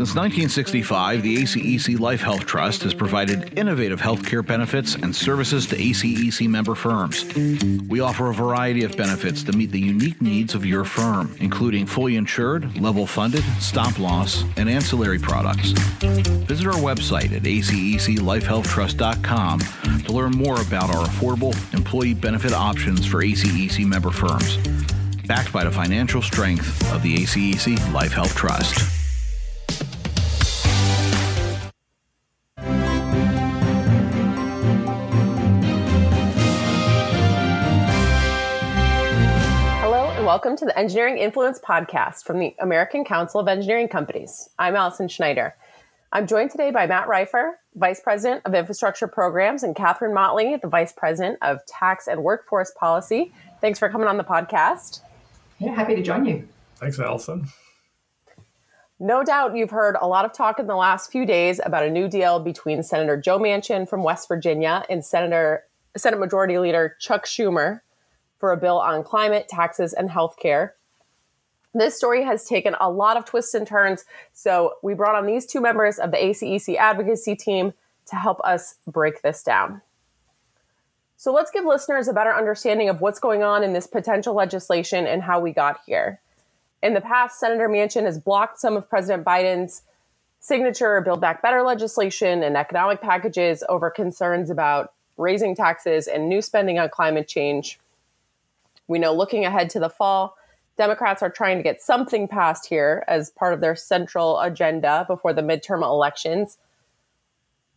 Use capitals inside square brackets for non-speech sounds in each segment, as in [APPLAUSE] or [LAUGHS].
Since 1965, the ACEC Life Health Trust has provided innovative healthcare benefits and services to ACEC member firms. We offer a variety of benefits to meet the unique needs of your firm, including fully insured, level funded, stop loss, and ancillary products. Visit our website at aceclifehealthtrust.com to learn more about our affordable employee benefit options for ACEC member firms, backed by the financial strength of the ACEC Life Health Trust. Welcome to the Engineering Influence podcast from the American Council of Engineering Companies. I'm Allison Schneider. I'm joined today by Matt Reiffer, Vice President of Infrastructure Programs, and Catherine Motley, the Vice President of Tax and Workforce Policy. Thanks for coming on the podcast. Yeah, happy to join you. Thanks, Allison. No doubt you've heard a lot of talk in the last few days about a new deal between Senator Joe Manchin from West Virginia and Senator Senate Majority Leader Chuck Schumer for a bill on climate, taxes, and healthcare. This story has taken a lot of twists and turns, so we brought on these two members of the ACEC advocacy team to help us break this down. So let's give listeners a better understanding of what's going on in this potential legislation and how we got here. In the past, Senator Manchin has blocked some of President Biden's signature Build Back Better legislation and economic packages over concerns about raising taxes and new spending on climate change. We know looking ahead to the fall, Democrats are trying to get something passed here as part of their central agenda before the midterm elections.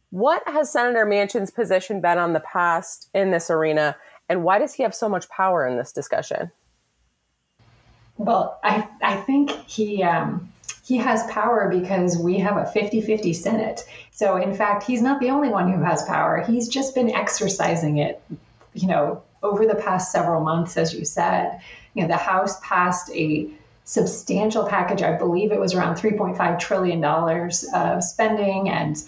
What has Senator Manchin's position been on the past in this arena, and why does he have so much power in this discussion? Well, I, I think he um, he has power because we have a 50-50 Senate. So in fact, he's not the only one who has power. He's just been exercising it, you know, over the past several months, as you said, you know, the House passed a substantial package. I believe it was around $3.5 trillion of spending and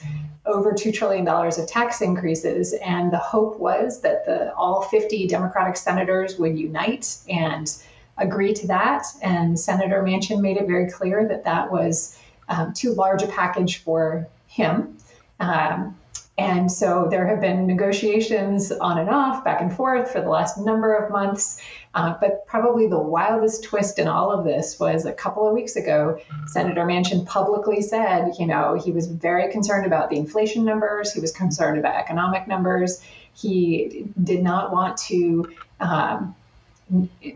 over $2 trillion of tax increases. And the hope was that the all 50 Democratic senators would unite and agree to that. And Senator Manchin made it very clear that that was um, too large a package for him. Um, and so there have been negotiations on and off, back and forth for the last number of months. Uh, but probably the wildest twist in all of this was a couple of weeks ago, Senator Manchin publicly said, you know, he was very concerned about the inflation numbers, he was concerned about economic numbers. He did not want to um,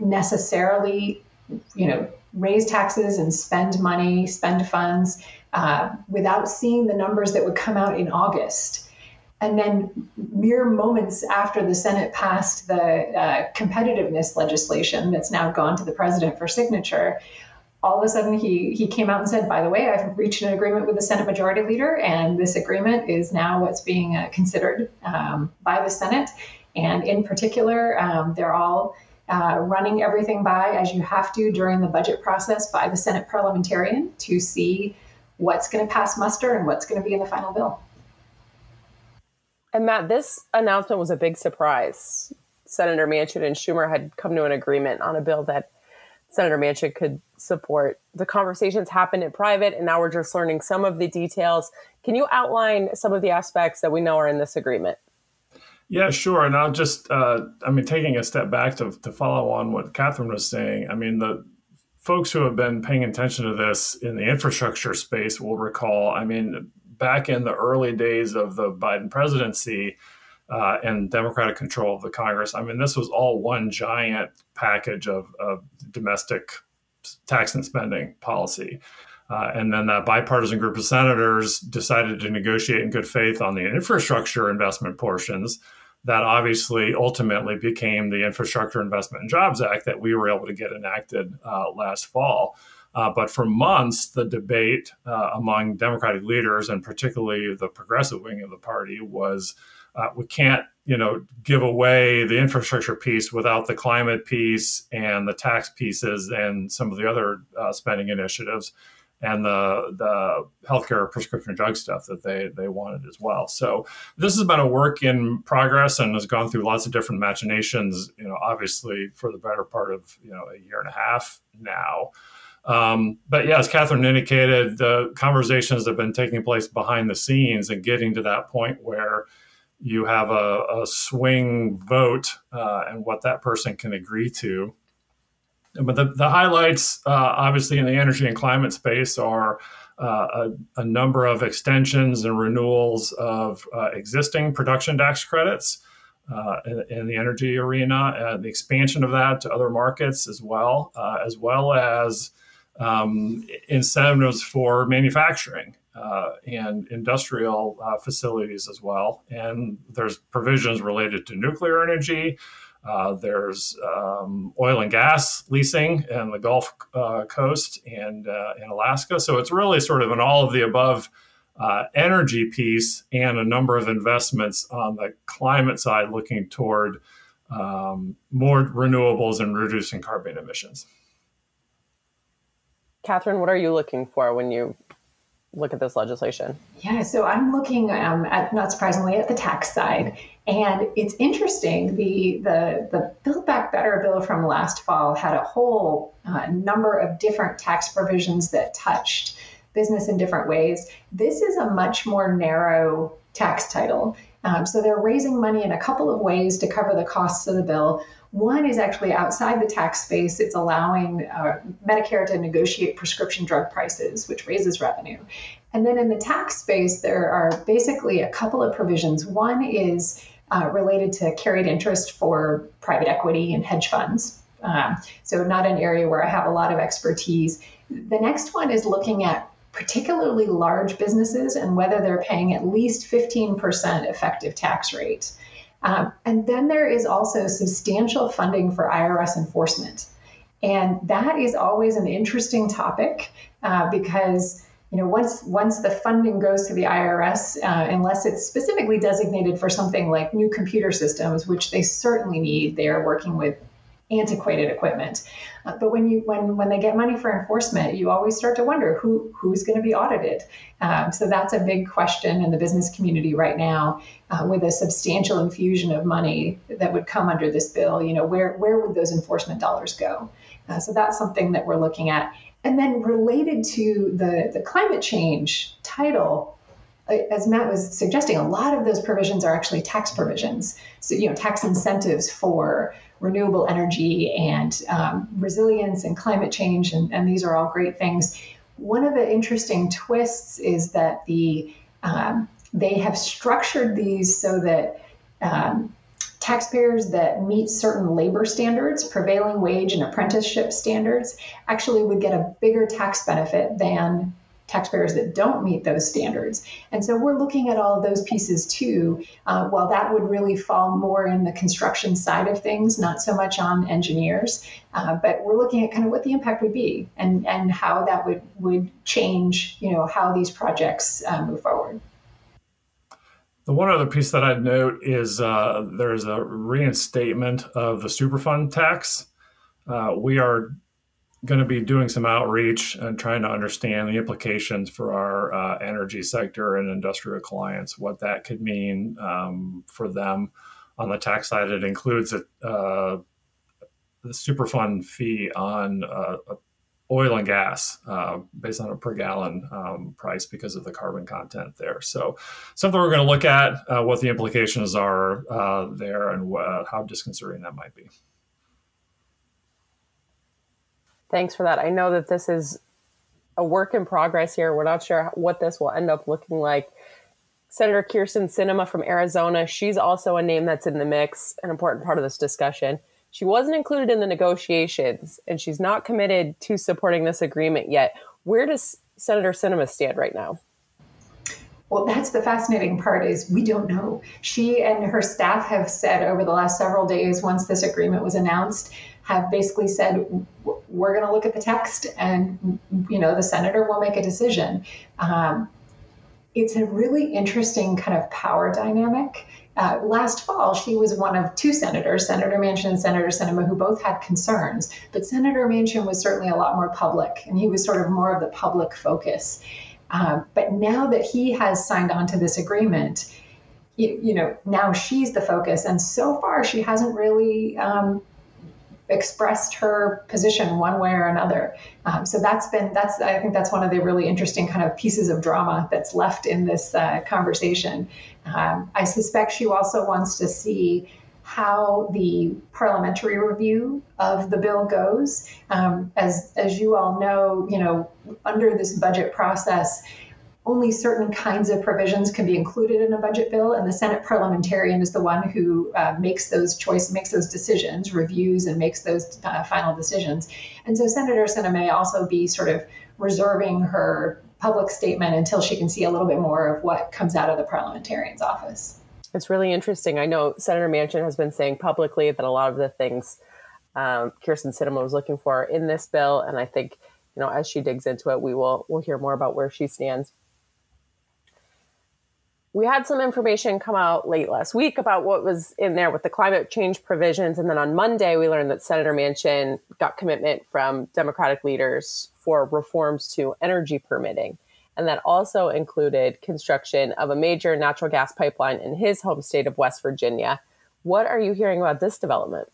necessarily, you know, raise taxes and spend money, spend funds uh, without seeing the numbers that would come out in August. And then, mere moments after the Senate passed the uh, competitiveness legislation that's now gone to the president for signature, all of a sudden he, he came out and said, by the way, I've reached an agreement with the Senate Majority Leader, and this agreement is now what's being uh, considered um, by the Senate. And in particular, um, they're all uh, running everything by, as you have to during the budget process, by the Senate parliamentarian to see what's going to pass muster and what's going to be in the final bill. And Matt, this announcement was a big surprise. Senator Manchin and Schumer had come to an agreement on a bill that Senator Manchin could support. The conversations happened in private, and now we're just learning some of the details. Can you outline some of the aspects that we know are in this agreement? Yeah, sure. And I'll just, uh, I mean, taking a step back to, to follow on what Catherine was saying, I mean, the folks who have been paying attention to this in the infrastructure space will recall, I mean, back in the early days of the Biden presidency uh, and Democratic control of the Congress, I mean, this was all one giant package of, of domestic tax and spending policy. Uh, and then that bipartisan group of senators decided to negotiate in good faith on the infrastructure investment portions that obviously ultimately became the Infrastructure Investment and Jobs Act that we were able to get enacted uh, last fall. Uh, but for months, the debate uh, among Democratic leaders, and particularly the progressive wing of the party, was uh, we can't, you know, give away the infrastructure piece without the climate piece and the tax pieces and some of the other uh, spending initiatives and the the healthcare prescription drug stuff that they they wanted as well. So this has been a work in progress and has gone through lots of different machinations. You know, obviously for the better part of you know a year and a half now. Um, but yeah, as Catherine indicated, the conversations have been taking place behind the scenes and getting to that point where you have a, a swing vote uh, and what that person can agree to. But the, the highlights, uh, obviously, in the energy and climate space are uh, a, a, number of extensions and renewals of uh, existing production tax credits uh, in, in, the energy arena, the expansion of that to other markets as well, uh, as well as um, incentives for manufacturing. Uh, and industrial uh, facilities as well. And there's provisions related to nuclear energy, uh, there's um, oil and gas leasing in the Gulf uh, Coast and uh, in Alaska. So it's really sort of an all of the above uh, energy piece and a number of investments on the climate side looking toward um, more renewables and reducing carbon emissions. Catherine, what are you looking for when you look at this legislation? Yeah, so I'm looking um, at, not surprisingly, at the tax side. And it's interesting. The the the Build Back Better bill from last fall had a whole uh, number of different tax provisions that touched business in different ways. This is a much more narrow tax title. Um, so they're raising money in a couple of ways to cover the costs of the bill. One is actually outside the tax space. It's allowing uh, Medicare to negotiate prescription drug prices, which raises revenue. And then in the tax space, there are basically a couple of provisions. One is uh, related to carried interest for private equity and hedge funds. Um, so, not an area where I have a lot of expertise. The next one is looking at particularly large businesses and whether they're paying at least 15% effective tax rate. Um, and then there is also substantial funding for IRS enforcement. And that is always an interesting topic uh, because you know once once the funding goes to the IRS, uh, unless it's specifically designated for something like new computer systems, which they certainly need, they are working with antiquated equipment. Uh, but when you when when they get money for enforcement, you always start to wonder who who's going to be audited. Um, so that's a big question in the business community right now, uh, with a substantial infusion of money that would come under this bill. You know, where where would those enforcement dollars go? Uh, so that's something that we're looking at. And then related to the the climate change title, uh, as Matt was suggesting, a lot of those provisions are actually tax provisions. So, you know, tax incentives for renewable energy and um, resilience and climate change, and, and, these are all great things. One of the interesting twists is that the um, they have structured these so that um, taxpayers that meet certain labor standards, prevailing wage and apprenticeship standards, actually would get a bigger tax benefit than taxpayers that don't meet those standards. And so we're looking at all of those pieces too. Uh, while that would really fall more in the construction side of things, not so much on engineers, uh, but we're looking at kind of what the impact would be and, and how that would, would change, you know, how these projects uh, move forward. The one other piece that I'd note is uh, there's a reinstatement of the Superfund tax. Uh, we are going to be doing some outreach and trying to understand the implications for our uh, energy sector and industrial clients, what that could mean um, for them. On the tax side, it includes a, uh, the Superfund fee on uh, oil and gas uh, based on a per gallon um, price because of the carbon content there. So, something we're going to look at uh, what the implications are uh, there and how disconcerting that might be. Thanks for that. I know that this is a work in progress here. We're not sure what this will end up looking like. Senator Kyrsten Sinema from Arizona, she's also a name that's in the mix, an important part of this discussion. She wasn't included in the negotiations, and she's not committed to supporting this agreement yet. Where does Senator Sinema stand right now? Well, that's the fascinating part is we don't know. She and her staff have said over the last several days, once this agreement was announced, have basically said we're going to look at the text and you know the senator will make a decision. Um, it's a really interesting kind of power dynamic. Uh, last fall she was one of two senators senator manchin and senator sinema who both had concerns but senator manchin was certainly a lot more public and he was sort of more of the public focus. Uh, but now that he has signed on to this agreement you, you know now she's the focus and so far she hasn't really um, expressed her position one way or another. Um, so that's been that's I think that's one of the really interesting kind of pieces of drama that's left in this uh, conversation. Um, I suspect she also wants to see how the parliamentary review of the bill goes. Um, as as you all know, you know under this budget process only certain kinds of provisions can be included in a budget bill, and the Senate parliamentarian is the one who uh, makes those choices, makes those decisions, reviews, and makes those uh, final decisions. And so Senator Sinema may also be sort of reserving her public statement until she can see a little bit more of what comes out of the parliamentarian's office. It's really interesting. I know Senator Manchin has been saying publicly that a lot of the things um, Kyrsten Sinema was looking for in this bill, and I think you know as she digs into it, we will we'll hear more about where she stands we had some information come out late last week about what was in there with the climate change provisions. And then on Monday, we learned that Senator Manchin got commitment from Democratic leaders for reforms to energy permitting. And that also included construction of a major natural gas pipeline in his home state of West Virginia. What are you hearing about this development?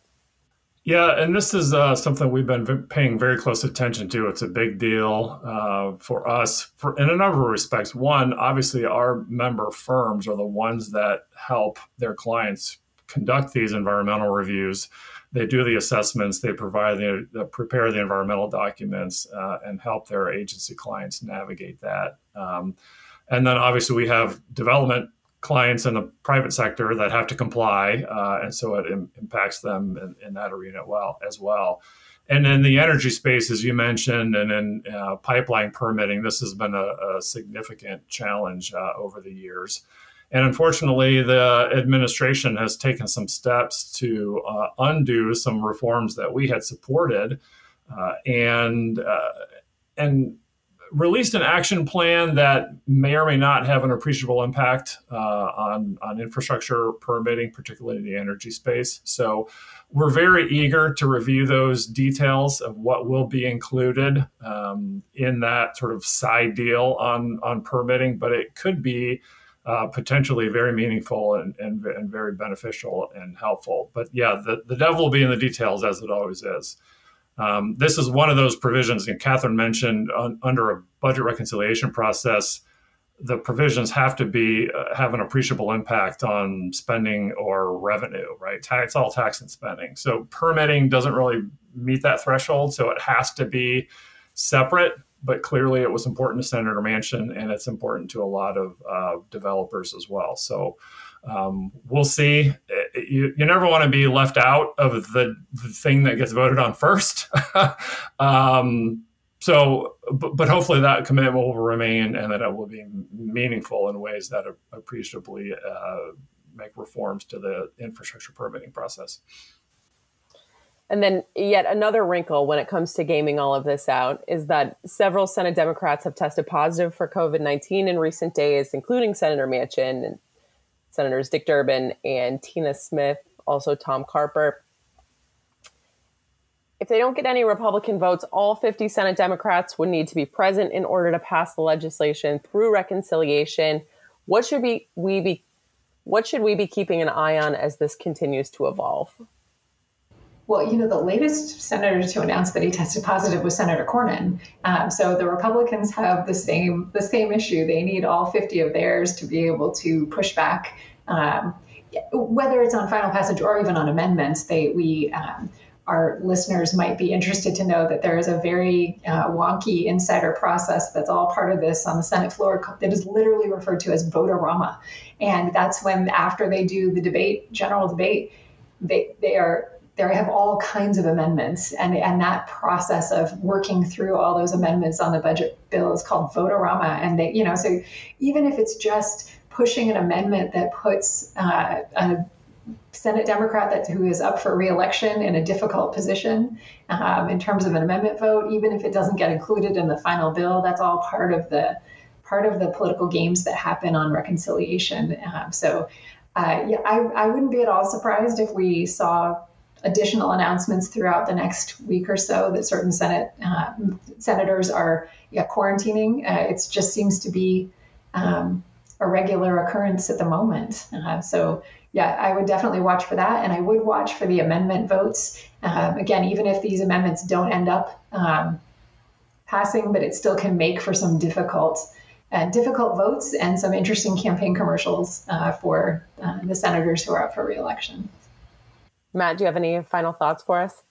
Yeah, and this is uh, something we've been paying very close attention to. It's a big deal uh, for us for in a number of respects. One, obviously, our member firms are the ones that help their clients conduct these environmental reviews. They do the assessments, they provide the prepare the environmental documents, uh, and help their agency clients navigate that. Um, and then obviously we have development clients in the private sector that have to comply, uh, and so it Im- impacts them in, in, that arena well as well. And in the energy space, as you mentioned, and in uh, pipeline permitting, this has been a, a significant challenge uh, over the years. And unfortunately, the administration has taken some steps to uh, undo some reforms that we had supported, uh, and uh, and released an action plan that may or may not have an appreciable impact uh, on, on infrastructure permitting, particularly in the energy space. So we're very eager to review those details of what will be included um, in that sort of side deal on, on permitting, but it could be uh, potentially very meaningful and, and, and, very beneficial and helpful. But yeah, the, the devil will be in the details as it always is. Um, this is one of those provisions, and Catherine mentioned un, under a budget reconciliation process, the provisions have to be uh, have an appreciable impact on spending or revenue, right? It's all tax and spending. So permitting doesn't really meet that threshold, so it has to be separate. But clearly, it was important to Senator Manchin, and it's important to a lot of uh, developers as well. So um, we'll see. You, you never want to be left out of the, the thing that gets voted on first. [LAUGHS] um, so, but, but, hopefully that commitment will remain and that it will be meaningful in ways that appreciably uh, make reforms to the infrastructure permitting process. And then, yet another wrinkle when it comes to gaming all of this out is that several Senate Democrats have tested positive for COVID 19 in recent days, including Senator Manchin and Senators Dick Durbin and Tina Smith, also Tom Carper. If they don't get any Republican votes, all 50 Senate Democrats would need to be present in order to pass the legislation through reconciliation. What should we, we be what should we be keeping an eye on as this continues to evolve? Well, you know, the latest senator to announce that he tested positive was Senator Cornyn. Um, so the Republicans have the same the same issue. They need all 50 of theirs to be able to push back, um, whether it's on final passage or even on amendments. They we um, our listeners might be interested to know that there is a very uh, wonky insider process that's all part of this on the Senate floor that is literally referred to as vote-a-rama. And that's when, after they do the debate, general debate, they, they are there I have all kinds of amendments and, and that process of working through all those amendments on the budget bill is called vote-a-rama and they you know so even if it's just pushing an amendment that puts uh, a Senate Democrat that who is up for reelection in a difficult position um, in terms of an amendment vote, even if it doesn't get included in the final bill, that's all part of the part of the political games that happen on reconciliation. Um, so, uh, yeah, I, I wouldn't be at all surprised if we saw additional announcements throughout the next week or so that certain Senate uh, senators are yeah, quarantining. Uh, it just seems to be um, a regular occurrence at the moment. Uh, so yeah, I would definitely watch for that. And I would watch for the amendment votes. Um, again, even if these amendments don't end up um, passing, but it still can make for some difficult uh, difficult votes and some interesting campaign commercials uh, for uh, the senators who are up for reelection. Matt, do you have any final thoughts for us?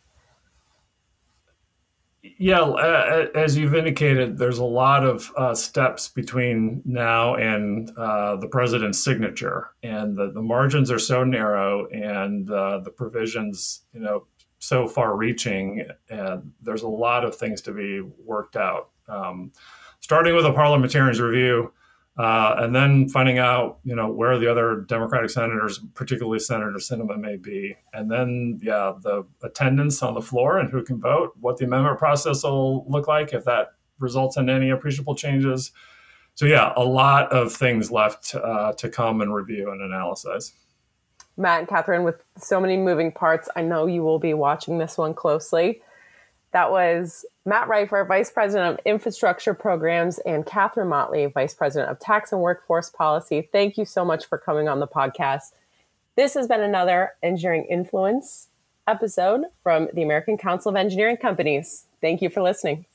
Yeah, uh, as you've indicated, there's a lot of uh, steps between now and uh, the president's signature, and the, the margins are so narrow, and uh, the provisions, you know, so far-reaching, and there's a lot of things to be worked out. Um, starting with a parliamentarian's review, uh, and then finding out, you know, where the other Democratic senators, particularly Senator Sinema, may be, and then, yeah, the attendance on the floor and who can vote, what the amendment process will look like if that results in any appreciable changes. So, yeah, a lot of things left uh, to come and review and analyze. Matt and Catherine, with so many moving parts, I know you will be watching this one closely. That was Matt Reiffer, Vice President of Infrastructure Programs, and Catherine Motley, Vice President of Tax and Workforce Policy. Thank you so much for coming on the podcast. This has been another Engineering Influence episode from the American Council of Engineering Companies. Thank you for listening.